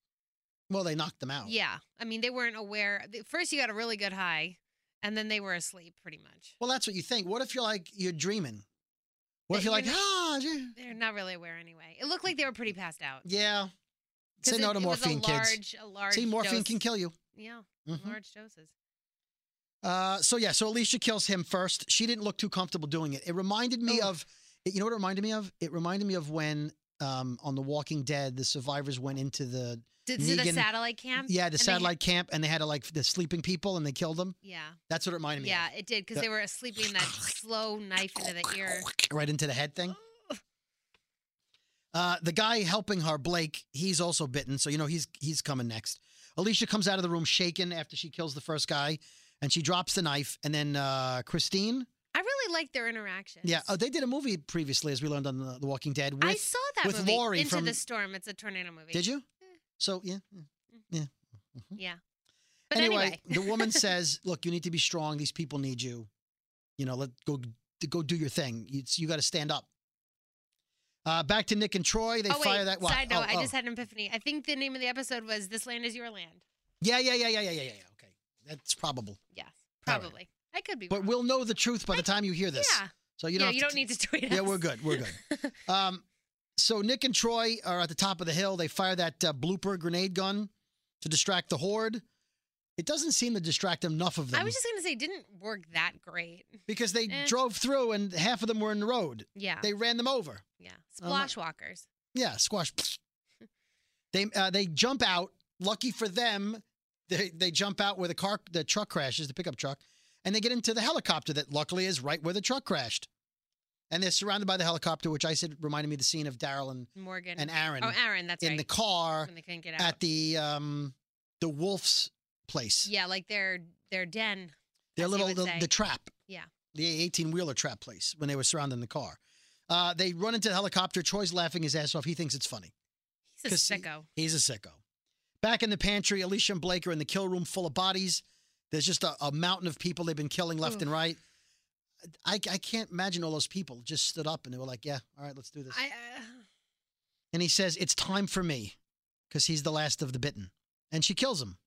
Speaker 2: well, they knocked them out.
Speaker 3: Yeah, I mean they weren't aware. First, you got a really good high, and then they were asleep pretty much.
Speaker 2: Well, that's what you think. What if you're like, you're dreaming? What if you're like, ah, yeah.
Speaker 3: They're not really aware anyway. It looked like they were pretty passed out.
Speaker 2: Yeah. Say no
Speaker 3: it-
Speaker 2: to
Speaker 3: it
Speaker 2: morphine, kids.
Speaker 3: large, A large
Speaker 2: See, morphine
Speaker 3: dose.
Speaker 2: can kill you.
Speaker 3: Yeah,
Speaker 2: Mhm.
Speaker 3: large doses.
Speaker 2: Uh, so yeah, so Alicia kills him first. She didn't look too comfortable doing it. It reminded me
Speaker 3: Oh.
Speaker 2: of, you know what it reminded me of? It reminded me of when um, on The Walking Dead, the survivors went into the
Speaker 3: to the satellite camp.
Speaker 2: yeah the
Speaker 3: and they had-
Speaker 2: satellite camp and they had to like the sleeping people and they killed them.
Speaker 3: Yeah,
Speaker 2: That's what it reminded me.
Speaker 3: yeah,
Speaker 2: of.
Speaker 3: it did because
Speaker 2: The-
Speaker 3: they were sleeping that slow knife into the ear.
Speaker 2: right into the head thing. Uh, the guy helping her, Blake, he's also bitten, so you know he's he's coming next. Alicia comes out of the room shaken after she kills the first guy, and she drops the knife. And then uh, Christine,
Speaker 3: I really liked their interactions.
Speaker 2: yeah, oh, they did a movie previously, as we learned on The, the Walking Dead. With,
Speaker 3: I saw that
Speaker 2: with
Speaker 3: movie.
Speaker 2: Laurie
Speaker 3: Into
Speaker 2: from-
Speaker 3: the Storm. It's a tornado movie.
Speaker 2: did you?
Speaker 3: Eh.
Speaker 2: So yeah. yeah.
Speaker 3: Yeah. But
Speaker 2: anyway,
Speaker 3: anyway,
Speaker 2: the woman says, "Look, you need to be strong. These people need you. You know, let go go do your thing. You, you got to stand up." Uh, back to Nick and Troy. They
Speaker 3: oh wait,
Speaker 2: fire that.
Speaker 3: Side note,
Speaker 2: Oh,
Speaker 3: I
Speaker 2: oh.
Speaker 3: just had an epiphany. I think the name of the episode was "This Land Is Your Land."
Speaker 2: Yeah, yeah, yeah, yeah, yeah, yeah, yeah. yeah. Okay, that's probable.
Speaker 3: Yes, probably. I could be
Speaker 2: But
Speaker 3: wrong.
Speaker 2: we'll know the truth by the time you hear this.
Speaker 3: Yeah,
Speaker 2: So you
Speaker 3: yeah.
Speaker 2: don't. have
Speaker 3: You don't need to tweet
Speaker 2: Yeah,
Speaker 3: us.
Speaker 2: we're good. We're good. um, so Nick and Troy are at the top of the hill. They fire that uh, blooper grenade gun to distract the horde. It doesn't seem to distract enough of them
Speaker 3: I was just gonna say, it didn't work that great.
Speaker 2: because they
Speaker 3: Eh.
Speaker 2: drove through and half of them were in the road.
Speaker 3: Yeah,
Speaker 2: They ran them over.
Speaker 3: yeah.
Speaker 2: I'm not-
Speaker 3: Splashwalkers.
Speaker 2: Yeah, squash. they uh, they jump out. Lucky for them, they they jump out where the car the truck crashes, the pickup truck, and they get into the helicopter that luckily is right where the truck crashed. And they're surrounded by the helicopter, which I said reminded me of the scene of Daryl and,
Speaker 3: Morgan.
Speaker 2: and Aaron
Speaker 3: oh, Aaron. That's
Speaker 2: in
Speaker 3: right.
Speaker 2: the car
Speaker 3: when they couldn't get out.
Speaker 2: at the um the wolf's place.
Speaker 3: yeah, like their their den.
Speaker 2: Their little the, the trap.
Speaker 3: Yeah.
Speaker 2: The 18 wheeler trap place when they were surrounding the car. Uh, they run into the helicopter. Troy's laughing his ass off. He thinks it's funny.
Speaker 3: He's a
Speaker 2: 'Cause he- He's a sicko. Back in the pantry, Alicia and Blake are in the kill room full of bodies. There's just a, a mountain of people they've been killing left and right. I, I can't imagine all those people just stood up and they were like, yeah, all right, let's do this.
Speaker 3: I. Uh,
Speaker 2: and he says, it's time for me because he's the last of the bitten. And she kills him.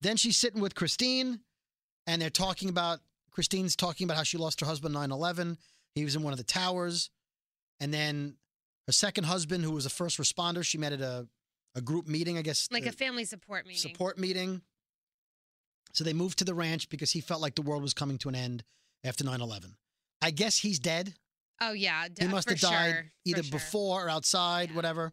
Speaker 2: Then she's sitting with Christine and they're talking about, Christine's talking about how she lost her husband 9 11. He was in one of the towers. And then her second husband, who was a first responder, she met at a, a group meeting, I guess.
Speaker 3: like
Speaker 2: uh,
Speaker 3: a family support meeting.
Speaker 2: support meeting. So they moved to the ranch because he felt like the world was coming to an end after 9 11. I guess he's dead.
Speaker 3: Oh yeah, d-
Speaker 2: He must have died
Speaker 3: sure,
Speaker 2: either
Speaker 3: sure.
Speaker 2: before or outside,
Speaker 3: Yeah.
Speaker 2: whatever.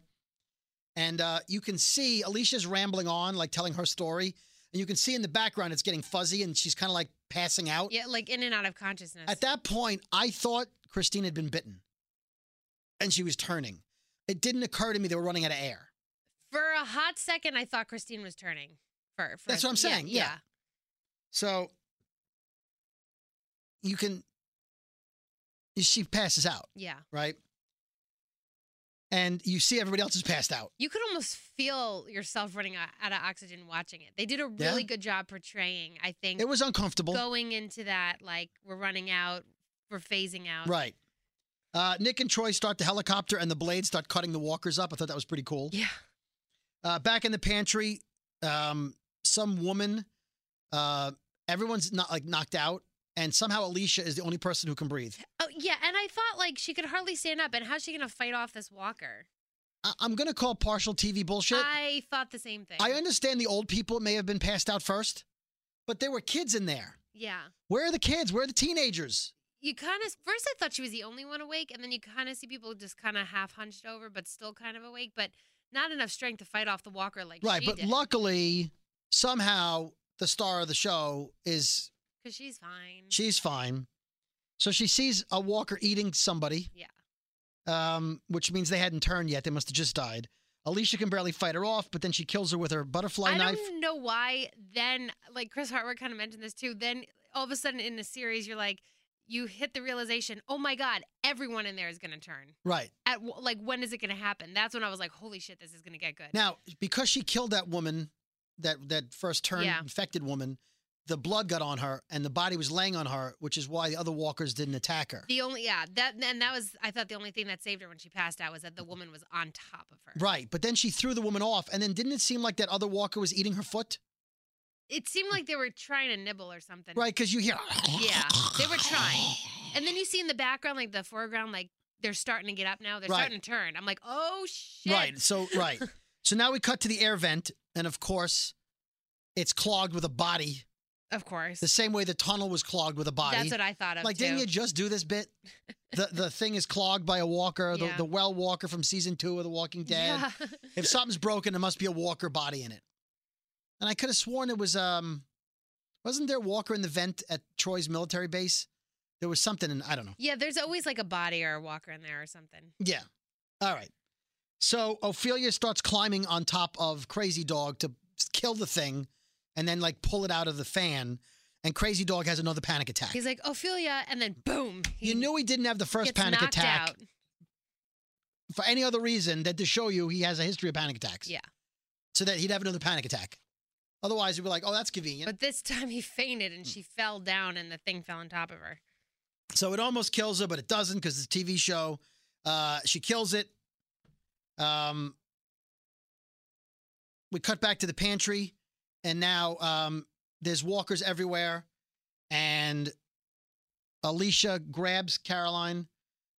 Speaker 2: And uh, you can see Alicia's rambling on, like telling her story. And you can see in the background it's getting fuzzy and she's kind of like passing out.
Speaker 3: Yeah, like in and out of consciousness.
Speaker 2: At that point, I thought Christine had been bitten and she was turning. It didn't occur to me they were running out of air.
Speaker 3: For a hot second, I thought Christine was turning. For, for
Speaker 2: That's what I'm
Speaker 3: yeah,
Speaker 2: saying, yeah. So you can, she passes out,
Speaker 3: yeah.
Speaker 2: right? And you see everybody else is passed out.
Speaker 3: You could almost feel yourself running out out of oxygen watching it. They did a
Speaker 2: Yeah.
Speaker 3: really good job portraying. I think
Speaker 2: It was uncomfortable.
Speaker 3: going into that like we're running out, we're phasing out.
Speaker 2: Right. Uh, Nick and Troy start the helicopter and the blades start cutting the walkers up. I thought that was pretty cool.
Speaker 3: Yeah.
Speaker 2: Uh, back in the pantry, um, some woman, uh, everyone's not like knocked out, and somehow Alicia is the only person who can breathe.
Speaker 3: Oh yeah, and I thought like she could hardly stand up, and how's she gonna fight off this walker?
Speaker 2: I- I'm gonna call partial TV bullshit.
Speaker 3: I thought the same thing.
Speaker 2: I understand the old people may have been passed out first, but there were kids in there.
Speaker 3: yeah.
Speaker 2: Where are the kids? Where are the teenagers?
Speaker 3: You kind of first I thought she was the only one awake, and then you kind of see people just kind of half hunched over, but still kind of awake, but not enough strength to fight off the walker like
Speaker 2: right, but
Speaker 3: did.
Speaker 2: luckily, somehow the star of the show is
Speaker 3: because she's fine.
Speaker 2: She's fine. So she sees a walker eating somebody.
Speaker 3: Yeah.
Speaker 2: Um, which means they hadn't turned yet. They must have just died. Alicia can barely fight her off, but then she kills her with her butterfly
Speaker 3: I
Speaker 2: knife.
Speaker 3: I don't know why. Then, like Chris Hardwick kind of mentioned this too. Then all of a sudden in the series, you're like, you hit the realization, oh my god, everyone in there is gonna turn.
Speaker 2: Right.
Speaker 3: At like when is it gonna happen? That's when I was like, holy shit, this is gonna get good.
Speaker 2: Now, because she killed that woman, that that first turned
Speaker 3: Yeah.
Speaker 2: infected woman, the blood got on her and the body was laying on her, which is why the other walkers didn't attack her.
Speaker 3: The only yeah that and that was I thought the only thing that saved her when she passed out was that the woman was on top of her.
Speaker 2: Right. But then she threw the woman off, and then didn't it seem like that other walker was eating her foot?
Speaker 3: It seemed like they were trying to nibble or something.
Speaker 2: Right, because you hear.
Speaker 3: Yeah, they were trying. And then you see in the background, like the foreground, like they're starting to get up now. They're
Speaker 2: Right.
Speaker 3: starting to turn. I'm like, oh shit.
Speaker 2: Right. So right. so now we cut to the air vent, and of course, it's clogged with a body,
Speaker 3: Of course.
Speaker 2: the same way the tunnel was clogged with a body.
Speaker 3: That's what I thought of
Speaker 2: like,
Speaker 3: too.
Speaker 2: didn't you just do this bit? the The thing is clogged by a walker, the,
Speaker 3: Yeah.
Speaker 2: the well walker from season two of The Walking Dead.
Speaker 3: Yeah.
Speaker 2: If something's broken, there must be a walker body in it. And I could have sworn it was um, wasn't there walker in the vent at Troy's military base? There was something, in, I don't know.
Speaker 3: yeah, there's always like a body or a walker in there or something.
Speaker 2: Yeah. All right. So Ofelia starts climbing on top of Crazy Dog to kill the thing and then like pull it out of the fan. And Crazy Dog has another panic attack.
Speaker 3: He's like, Ofelia, and then boom.
Speaker 2: you knew he didn't have the first
Speaker 3: gets
Speaker 2: panic
Speaker 3: knocked
Speaker 2: attack
Speaker 3: out.
Speaker 2: for any other reason than to show you he has a history of panic attacks.
Speaker 3: Yeah.
Speaker 2: So that he'd have another panic attack. Otherwise, he'd be like, oh, that's convenient.
Speaker 3: But this time he fainted and she fell down and the thing fell on top of her.
Speaker 2: So it almost kills her, but it doesn't because it's a TV show. Uh, she kills it. Um, we cut back to the pantry, and now um, there's walkers everywhere. And Alicia grabs Caroline,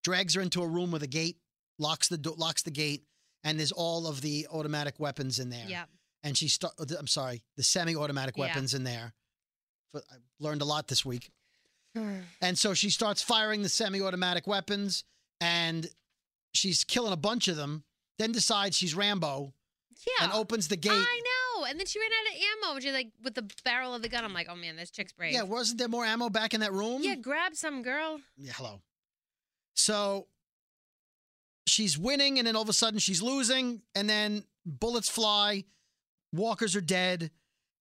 Speaker 2: drags her into a room with a gate, locks the do- locks the gate, and there's all of the automatic weapons in there.
Speaker 3: Yeah.
Speaker 2: And she start. I'm sorry, the semi-automatic
Speaker 3: Yeah.
Speaker 2: weapons in there. But I learned a lot this week. And so she starts firing the semi automatic weapons and she's killing a bunch of them, then decides she's Rambo
Speaker 3: Yeah.
Speaker 2: and opens the gate.
Speaker 3: I know. And then she ran out of ammo. And she's like, with the barrel of the gun, I'm like, oh man, this chick's brave.
Speaker 2: Yeah, wasn't there more ammo back in that room?
Speaker 3: Yeah, grab some girl.
Speaker 2: Yeah, hello. So she's winning, and then all of a sudden she's losing, and then bullets fly, walkers are dead,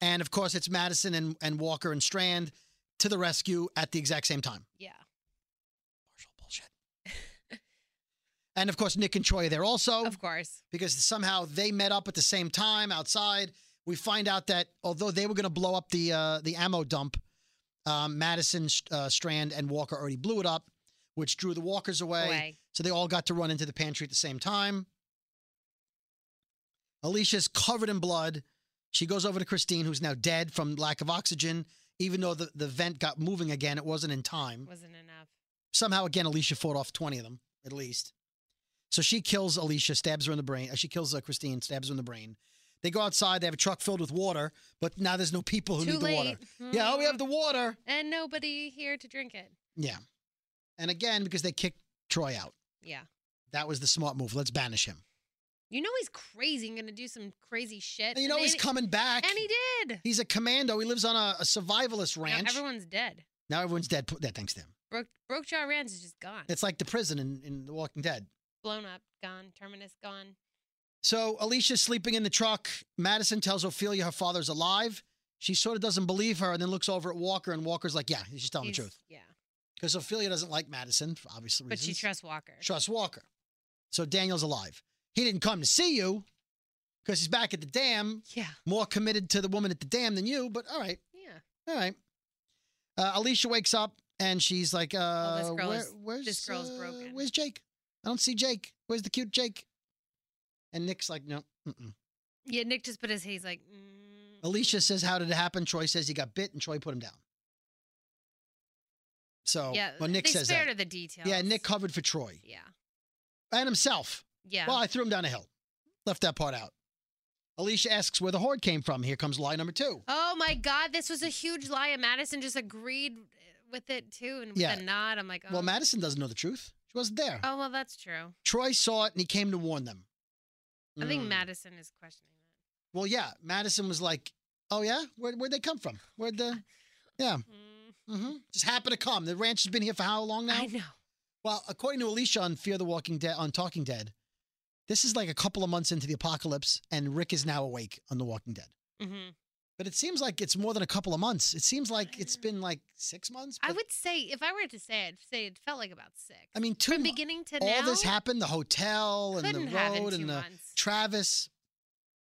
Speaker 2: and of course it's Madison and, and Walker and Strand to the rescue at the exact same time.
Speaker 3: Yeah.
Speaker 2: Marshall bullshit. And of course, Nick and Troy are there also.
Speaker 3: Of course.
Speaker 2: because somehow they met up at the same time outside. We find out that although they were going to blow up the uh, the ammo dump, um, Madison, uh, Strand, and Walker already blew it up, which drew the walkers away.
Speaker 3: Away.
Speaker 2: So they all got to run into the pantry at the same time. Alicia's covered in blood. She goes over to Christine, who's now dead from lack of oxygen. Even though the, the vent got moving again, it wasn't in time
Speaker 3: Wasn't enough.
Speaker 2: somehow again alicia fought off 20 of them at least so she kills alicia stabs her in the brain uh, she kills uh, christine stabs her in the brain they go outside they have a truck filled with water but now there's no people who
Speaker 3: Too
Speaker 2: need the
Speaker 3: late.
Speaker 2: water yeah oh we have the water
Speaker 3: And nobody here to drink it.
Speaker 2: yeah and again because they kicked troy out
Speaker 3: Yeah.
Speaker 2: that was the smart move let's banish him
Speaker 3: You know he's crazy and gonna do some crazy shit.
Speaker 2: and you know
Speaker 3: and
Speaker 2: he's
Speaker 3: he-
Speaker 2: coming back
Speaker 3: And he did.
Speaker 2: he's a commando he lives on a, a survivalist
Speaker 3: Now
Speaker 2: ranch
Speaker 3: everyone's dead.
Speaker 2: now everyone's dead yeah, thanks to him
Speaker 3: Broke Broke Jaw Ranch is just gone.
Speaker 2: it's like the prison in, in the walking dead
Speaker 3: blown up, gone. Terminus gone.
Speaker 2: So Alicia's sleeping in the truck. Madison tells Ofelia her father's alive. She sort of doesn't believe her and then looks over at Walker, and Walker's like, Yeah, she's telling the truth.
Speaker 3: Yeah.
Speaker 2: Because Ofelia doesn't like Madison for obvious reasons.
Speaker 3: But she trusts Walker.
Speaker 2: Trusts Walker. So Daniel's alive. He didn't come to see you because he's back at the dam,
Speaker 3: Yeah.
Speaker 2: more committed to the woman at the dam than you, but all right.
Speaker 3: Yeah.
Speaker 2: All right. Uh, Alicia wakes up and she's like, uh,
Speaker 3: this girl
Speaker 2: where-
Speaker 3: is-
Speaker 2: where's,
Speaker 3: this girl's
Speaker 2: uh,
Speaker 3: broken."
Speaker 2: Where's Jake? I don't see Jake. Where's the cute Jake? And Nick's like, no. Mm-mm.
Speaker 3: Yeah. Nick just put his. He's like. Mm,
Speaker 2: Alicia says, How did it happen? Troy says he got bit and Troy put him down. So,
Speaker 3: Yeah.
Speaker 2: well, Nick
Speaker 3: they
Speaker 2: says
Speaker 3: spared
Speaker 2: that.
Speaker 3: the details.
Speaker 2: Yeah, Nick covered for Troy
Speaker 3: Yeah.
Speaker 2: and himself.
Speaker 3: Yeah.
Speaker 2: Well, I threw him down a hill, left that part out. Alicia asks where the horde came from. Here comes lie number two.
Speaker 3: Oh my God, this was a huge lie, and Madison just agreed with it too, and with
Speaker 2: Yeah.
Speaker 3: a nod. I'm like, oh.
Speaker 2: Well, Madison doesn't know the truth. She wasn't there.
Speaker 3: Oh well, that's true.
Speaker 2: Troy saw it and he came to warn them.
Speaker 3: I think
Speaker 2: Mm.
Speaker 3: Madison is questioning that.
Speaker 2: Well, yeah. Madison was like, Oh, yeah? Where, where'd they come from? Where'd the. Yeah.
Speaker 3: that. Mm,
Speaker 2: hmm Just happened to come. The ranch has been here for how long now?
Speaker 3: I know.
Speaker 2: Well, according to Alicia on Fear the Walking Dead on Talking Dead, this is like a couple of months into the apocalypse, and Rick is now awake on The Walking Dead.
Speaker 3: hmm
Speaker 2: But it seems like it's more than a couple of months. It seems like it's been like six months.
Speaker 3: I would say if I were to say it, say it felt like about six.
Speaker 2: I mean, two
Speaker 3: from
Speaker 2: mo-
Speaker 3: beginning to
Speaker 2: all
Speaker 3: now.
Speaker 2: this happened. The hotel and the
Speaker 3: couldn't have in
Speaker 2: road and the
Speaker 3: months.
Speaker 2: Travis.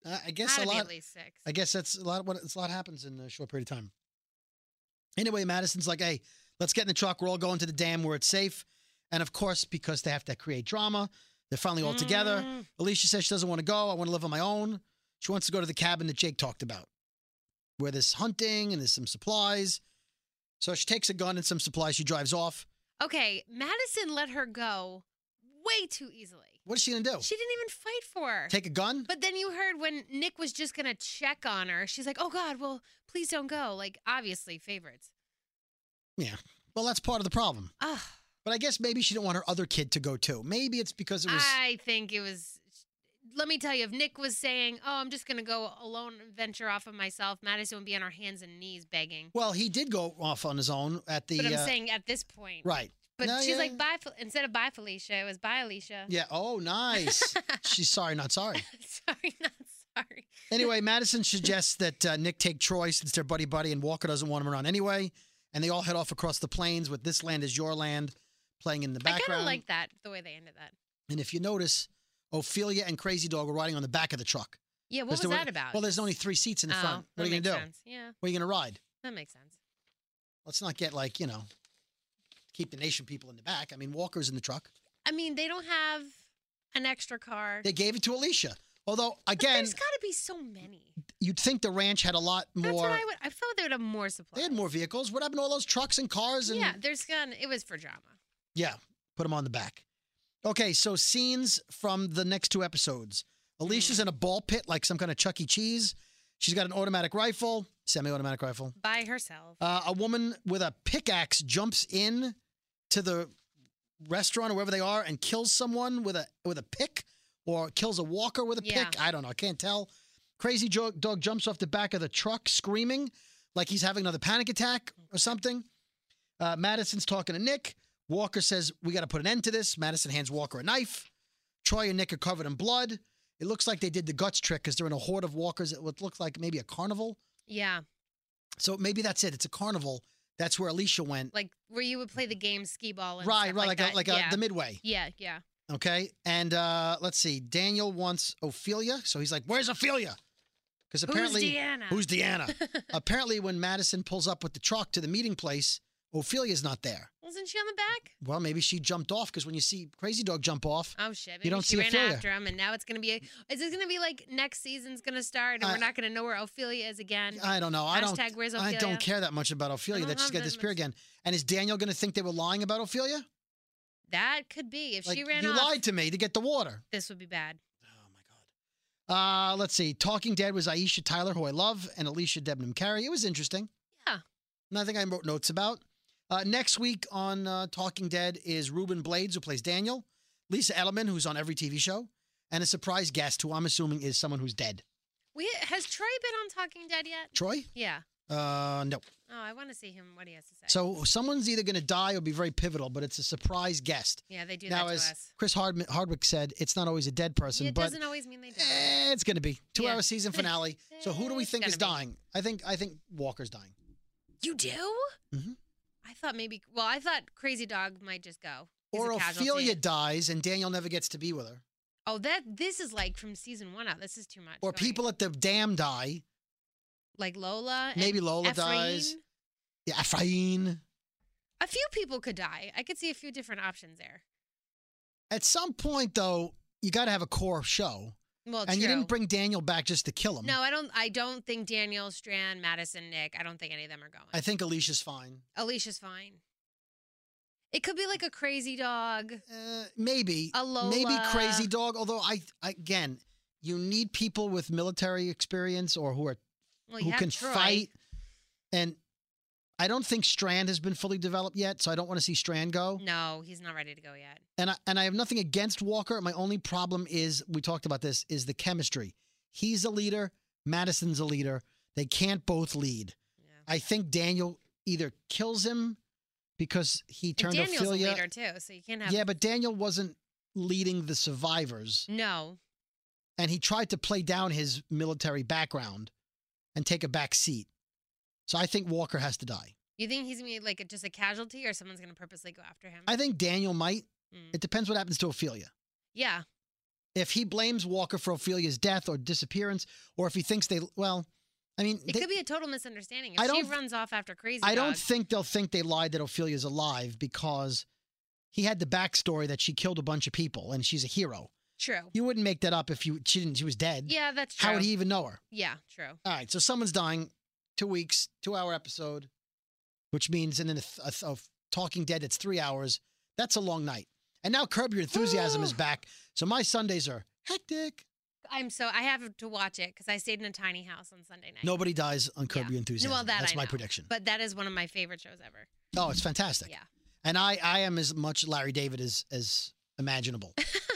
Speaker 2: Uh, I guess
Speaker 3: Had
Speaker 2: a lot.
Speaker 3: at least six.
Speaker 2: I guess that's a lot. What a lot happens in a short period of time. Anyway, Madison's like, "Hey, let's get in the truck. We're all going to the dam where it's safe." And of course, because they have to create drama, they're finally all together.
Speaker 3: Mm.
Speaker 2: Alicia says she doesn't want to go. I want to live on my own. She wants to go to the cabin that Jake talked about, where there's hunting and there's some supplies. So she takes a gun and some supplies. She drives off.
Speaker 3: Okay, Madison let her go way too easily.
Speaker 2: What is she gonna do?
Speaker 3: She didn't even fight for her.
Speaker 2: Take a gun?
Speaker 3: But then you heard when Nick was just gonna check on her, she's like, "Oh God, well, please don't go." Like obviously favorites. Yeah.
Speaker 2: Well, that's part of the problem.
Speaker 3: Ugh,
Speaker 2: But I guess maybe she didn't want her other kid to go too. Maybe it's because it was.
Speaker 3: I think it was. Let me tell you, if Nick was saying, "Oh, I'm just gonna go alone, venture off of myself," Madison would be on her hands and knees begging.
Speaker 2: well, he did go off on his own at the.
Speaker 3: but I'm
Speaker 2: uh,
Speaker 3: saying at this point,
Speaker 2: right.
Speaker 3: But
Speaker 2: No,
Speaker 3: she's
Speaker 2: yeah.
Speaker 3: like, "Bye," Fel- instead of "Bye, Felicia," it was "Bye, Alicia."
Speaker 2: Yeah. Oh, nice. She's sorry, not sorry.
Speaker 3: sorry, not sorry.
Speaker 2: Anyway, Madison suggests that uh, Nick take Troy since they're buddy buddy, and Walker doesn't want him around anyway. And they all head off across the plains with "This Land Is Your Land" playing in the background.
Speaker 3: I kind of like that the way they ended that.
Speaker 2: and if you notice, Ofelia and Crazy Dog were riding on the back of the truck.
Speaker 3: Yeah, what was that about?
Speaker 2: Well, there's only three seats in the
Speaker 3: oh,
Speaker 2: front. What
Speaker 3: that
Speaker 2: are you gonna
Speaker 3: makes
Speaker 2: do?
Speaker 3: sense. Yeah,
Speaker 2: Where are you gonna ride?
Speaker 3: that makes sense.
Speaker 2: Let's not get like you know, keep the nation people in the back. I mean, Walker's in the truck.
Speaker 3: I mean, they don't have an extra car.
Speaker 2: They gave it to Alicia. Although
Speaker 3: But
Speaker 2: again,
Speaker 3: there's got to be so many.
Speaker 2: you'd think the ranch had a lot
Speaker 3: That's
Speaker 2: more.
Speaker 3: what I would. I felt they would have more supplies.
Speaker 2: They had more vehicles. What happened to all those trucks and cars? And
Speaker 3: Yeah, there's gonna. It was for drama.
Speaker 2: Yeah, put them on the back. Okay, so scenes from the next two episodes. Alicia's
Speaker 3: Mm.
Speaker 2: in a ball pit like some kind of Chuck E. Cheese. She's got an automatic rifle, semi-automatic rifle.
Speaker 3: By herself.
Speaker 2: Uh, a woman with a pickaxe jumps in to the restaurant or wherever they are and kills someone with a with a pick, or kills a walker with a
Speaker 3: Yeah.
Speaker 2: pick. I don't know. I can't tell. Crazy dog jumps off the back of the truck screaming like he's having another panic attack or something. Uh, Madison's talking to Nick. Walker says, We got to put an end to this. Madison hands Walker a knife. Troy and Nick are covered in blood. It looks like they did the guts trick because they're in a horde of walkers at what looks like maybe a carnival.
Speaker 3: yeah,
Speaker 2: So maybe that's it. It's a carnival. That's where Alicia went.
Speaker 3: like where you would play the game skee ball. And
Speaker 2: right,
Speaker 3: stuff
Speaker 2: right,
Speaker 3: like,
Speaker 2: like, a, like
Speaker 3: yeah.
Speaker 2: a, the midway.
Speaker 3: yeah, yeah.
Speaker 2: Okay. And uh, let's see. Daniel wants Ofelia. So he's like, Where's Ofelia? Because apparently.
Speaker 3: Who's Deanna?
Speaker 2: Who's Deanna? apparently, when Madison pulls up with the truck to the meeting place, Ofelia's not there.
Speaker 3: Wasn't she on the back?
Speaker 2: Well, maybe she jumped off because when you see Crazy Dog jump off,
Speaker 3: Oh shit! Maybe
Speaker 2: don't
Speaker 3: she
Speaker 2: see
Speaker 3: ran
Speaker 2: Ofelia.
Speaker 3: after him, and now it's gonna be. A, is this gonna be like next season's gonna start, and
Speaker 2: I-
Speaker 3: we're not gonna know where Ofelia is again?
Speaker 2: I don't know. I don't.
Speaker 3: Hashtag where's
Speaker 2: I don't care that much about Ofelia.
Speaker 3: I
Speaker 2: That she's going to disappear
Speaker 3: much-
Speaker 2: again. And is Daniel going to think they were lying about Ofelia?
Speaker 3: That could be if
Speaker 2: Like,
Speaker 3: she ran
Speaker 2: you
Speaker 3: off.
Speaker 2: lied to me to get the water.
Speaker 3: This would be bad.
Speaker 2: Oh my god. Uh, let's see. Talking Dead was Aisha Tyler, who I love, and Alycia Debnam Carey. It was interesting.
Speaker 3: Yeah.
Speaker 2: Nothing I wrote notes about. Uh, next week on uh, Talking Dead is Ruben Blades, who plays Daniel, Lisa Edelman, who's on every TV show, and a surprise guest who I'm assuming is someone who's dead.
Speaker 3: We has Troy been on Talking Dead yet?
Speaker 2: Troy?
Speaker 3: Yeah.
Speaker 2: Uh, no.
Speaker 3: Oh, I want to see him. What he has to say.
Speaker 2: So someone's either going to die or be very pivotal, but it's a surprise guest.
Speaker 3: yeah, they do
Speaker 2: now,
Speaker 3: that to
Speaker 2: as
Speaker 3: us.
Speaker 2: Chris Hard- Hardwick said, it's not always a dead person, but
Speaker 3: it
Speaker 2: but
Speaker 3: doesn't always mean they die.
Speaker 2: eh, it's going to be two
Speaker 3: Yeah.
Speaker 2: hour season finale. so who do we think is
Speaker 3: be.
Speaker 2: dying? I think I think Walker's dying.
Speaker 3: You do?
Speaker 2: Mhm.
Speaker 3: I thought maybe. Well, I thought Crazy Dog might just go. He's
Speaker 2: or
Speaker 3: a.
Speaker 2: Ofelia dies and Daniel never gets to be with her.
Speaker 3: Oh, that this is like from season one out. This is too much.
Speaker 2: Or people at the dam die.
Speaker 3: like Lola.
Speaker 2: Maybe Lola
Speaker 3: Ephraim.
Speaker 2: dies. Yeah, Ephraim.
Speaker 3: A few people could die. I could see a few different options there.
Speaker 2: At some point, though, you got to have a core show,
Speaker 3: Well,
Speaker 2: and you didn't bring Daniel back just to kill him.
Speaker 3: No, I don't. I don't think Daniel, Strand, Madison, Nick. I don't think any of them are going.
Speaker 2: I think Alicia's fine.
Speaker 3: Alicia's fine. It could be like a crazy dog.
Speaker 2: Uh, maybe,
Speaker 3: A Lola.
Speaker 2: maybe Crazy Dog. Although I, I again, you need people with military experience or who are
Speaker 3: Well,
Speaker 2: who can
Speaker 3: Troy.
Speaker 2: fight. And I don't think Strand has been fully developed yet, so I don't want to see Strand go.
Speaker 3: No, he's not ready to go yet.
Speaker 2: And I, and I have nothing against Walker. My only problem is we talked about this is the chemistry. He's a leader. Madison's a leader. They can't both lead.
Speaker 3: Yeah.
Speaker 2: I think Daniel either kills him because he
Speaker 3: And
Speaker 2: turned
Speaker 3: Daniel's
Speaker 2: Ofelia.
Speaker 3: a leader too, so you can't have.
Speaker 2: Yeah, but Daniel wasn't leading the survivors,
Speaker 3: No.
Speaker 2: and he tried to play down his military background. and take a back seat. So I think Walker has to die.
Speaker 3: You think he's gonna be like a, just a casualty, or someone's gonna purposely go after him?
Speaker 2: I think Daniel might.
Speaker 3: Mm.
Speaker 2: It depends what happens to Ofelia.
Speaker 3: yeah,
Speaker 2: If he blames Walker for Ofelia's death or disappearance, or if he thinks they, well, I mean,
Speaker 3: it
Speaker 2: they-
Speaker 3: could be a total misunderstanding. If
Speaker 2: I
Speaker 3: she
Speaker 2: don't-
Speaker 3: runs off after Crazy
Speaker 2: I don't think they'll think they lied that Ofelia's alive because he had the backstory that she killed a bunch of people and she's a hero.
Speaker 3: True.
Speaker 2: You wouldn't make that up if you she didn't she was dead.
Speaker 3: Yeah, that's true.
Speaker 2: How would he even know her?
Speaker 3: Yeah, true.
Speaker 2: All right, so someone's dying. Two weeks, two hour episode, which means and then a, a, a Talking Dead that's three hours. That's a long night. And now Curb Your Enthusiasm is back. So my Sundays are hectic.
Speaker 3: I'm so I have to watch it because I stayed in a tiny house on Sunday night.
Speaker 2: Nobody dies on Curb. Your Enthusiasm.
Speaker 3: well, that
Speaker 2: that's
Speaker 3: I
Speaker 2: my
Speaker 3: know.
Speaker 2: prediction.
Speaker 3: But that is one of my favorite shows ever.
Speaker 2: oh, it's fantastic.
Speaker 3: Yeah.
Speaker 2: And I, I am as much Larry David as as imaginable.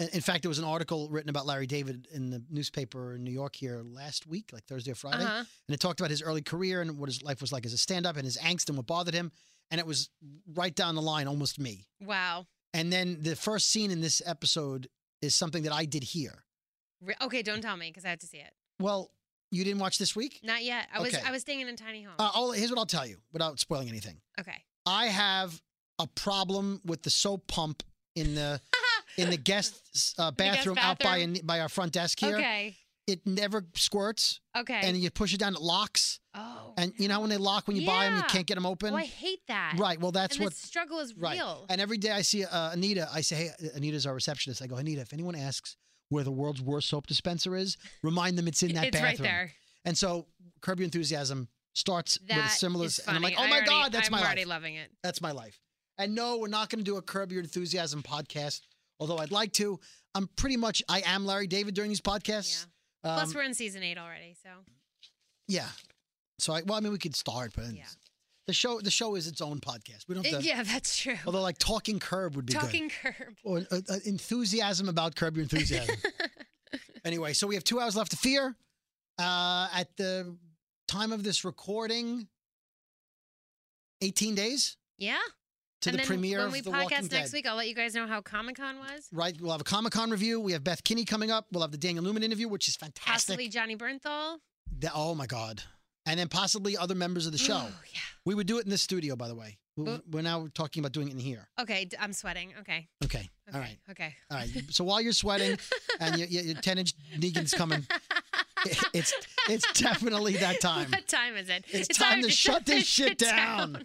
Speaker 2: in, fact, there was an article written about Larry David in the newspaper in New York here last week, like Thursday or Friday,
Speaker 3: Uh-huh.
Speaker 2: and it talked about his early career and what his life was like as a stand-up and his angst and what bothered him. And it was right down the line, almost me.
Speaker 3: Wow.
Speaker 2: And then the first scene in this episode is something that I did here.
Speaker 3: Re- okay, don't tell me because I have to see it.
Speaker 2: Well, you didn't watch this week?
Speaker 3: Not yet. I was
Speaker 2: Okay.
Speaker 3: I was staying in a tiny home.
Speaker 2: Uh, I'll, here's what I'll tell you without spoiling anything.
Speaker 3: okay.
Speaker 2: I have a problem with the soap pump in the in the guest uh,
Speaker 3: guest
Speaker 2: bathroom, out by
Speaker 3: bathroom?
Speaker 2: by our front desk here.
Speaker 3: Okay.
Speaker 2: It never squirts,
Speaker 3: Okay.
Speaker 2: and you push it down, it locks.
Speaker 3: oh.
Speaker 2: And you know when they lock when you buy them, you can't get them open.
Speaker 3: Oh, I hate that.
Speaker 2: right. Well, that's
Speaker 3: and
Speaker 2: what.
Speaker 3: the struggle is
Speaker 2: Right.
Speaker 3: real.
Speaker 2: And every day I see uh, Anita, I say, "Hey, Anita's our receptionist." I go, "Anita, if anyone asks where the world's worst soap dispenser is, remind them it's in that
Speaker 3: it's
Speaker 2: bathroom."
Speaker 3: right there.
Speaker 2: And so, Curb Your Enthusiasm starts with a
Speaker 3: That
Speaker 2: similar, and I'm like, "Oh my
Speaker 3: already-
Speaker 2: god, that's
Speaker 3: I'm
Speaker 2: my
Speaker 3: already loving it.
Speaker 2: That's my life." And no, we're not going to do a Curb Your Enthusiasm podcast, although I'd like to. I'm pretty much, I am Larry David during these podcasts.
Speaker 3: Yeah. Plus,
Speaker 2: Um,
Speaker 3: we're in season eight already, so
Speaker 2: yeah. So I, well, I mean, we could start, but
Speaker 3: Yeah.
Speaker 2: the show, the show is its own podcast. We don't have to.
Speaker 3: yeah, that's true.
Speaker 2: Although, like talking Curb would be good.
Speaker 3: Talking curb.
Speaker 2: or uh, uh, enthusiasm about curb your enthusiasm. anyway, so we have two hours left to fear. Uh, at the time of this recording, 18 days
Speaker 3: yeah.
Speaker 2: To
Speaker 3: and
Speaker 2: the
Speaker 3: then
Speaker 2: premiere
Speaker 3: when
Speaker 2: of
Speaker 3: we
Speaker 2: The
Speaker 3: podcast
Speaker 2: Walking
Speaker 3: next
Speaker 2: Dead.
Speaker 3: week, I'll let you guys know how Comic Con was.
Speaker 2: Right, we'll have a Comic Con review. We have Beth Kinney coming up. We'll have the Daniel Newman interview, which is fantastic.
Speaker 3: Possibly Johnny Bernthal.
Speaker 2: The- oh my God! And then possibly other members of the show.
Speaker 3: Yeah.
Speaker 2: we would do it in this studio, by the way. We're, we're now talking about doing it in here.
Speaker 3: Okay, d- I'm sweating.
Speaker 2: Okay.
Speaker 3: Okay.
Speaker 2: All right.
Speaker 3: Okay.
Speaker 2: All right. So while you're sweating and your, your, your 10 inch Negan's coming, it's it's definitely that time.
Speaker 3: What time is it?
Speaker 2: It's time to shut this shit down.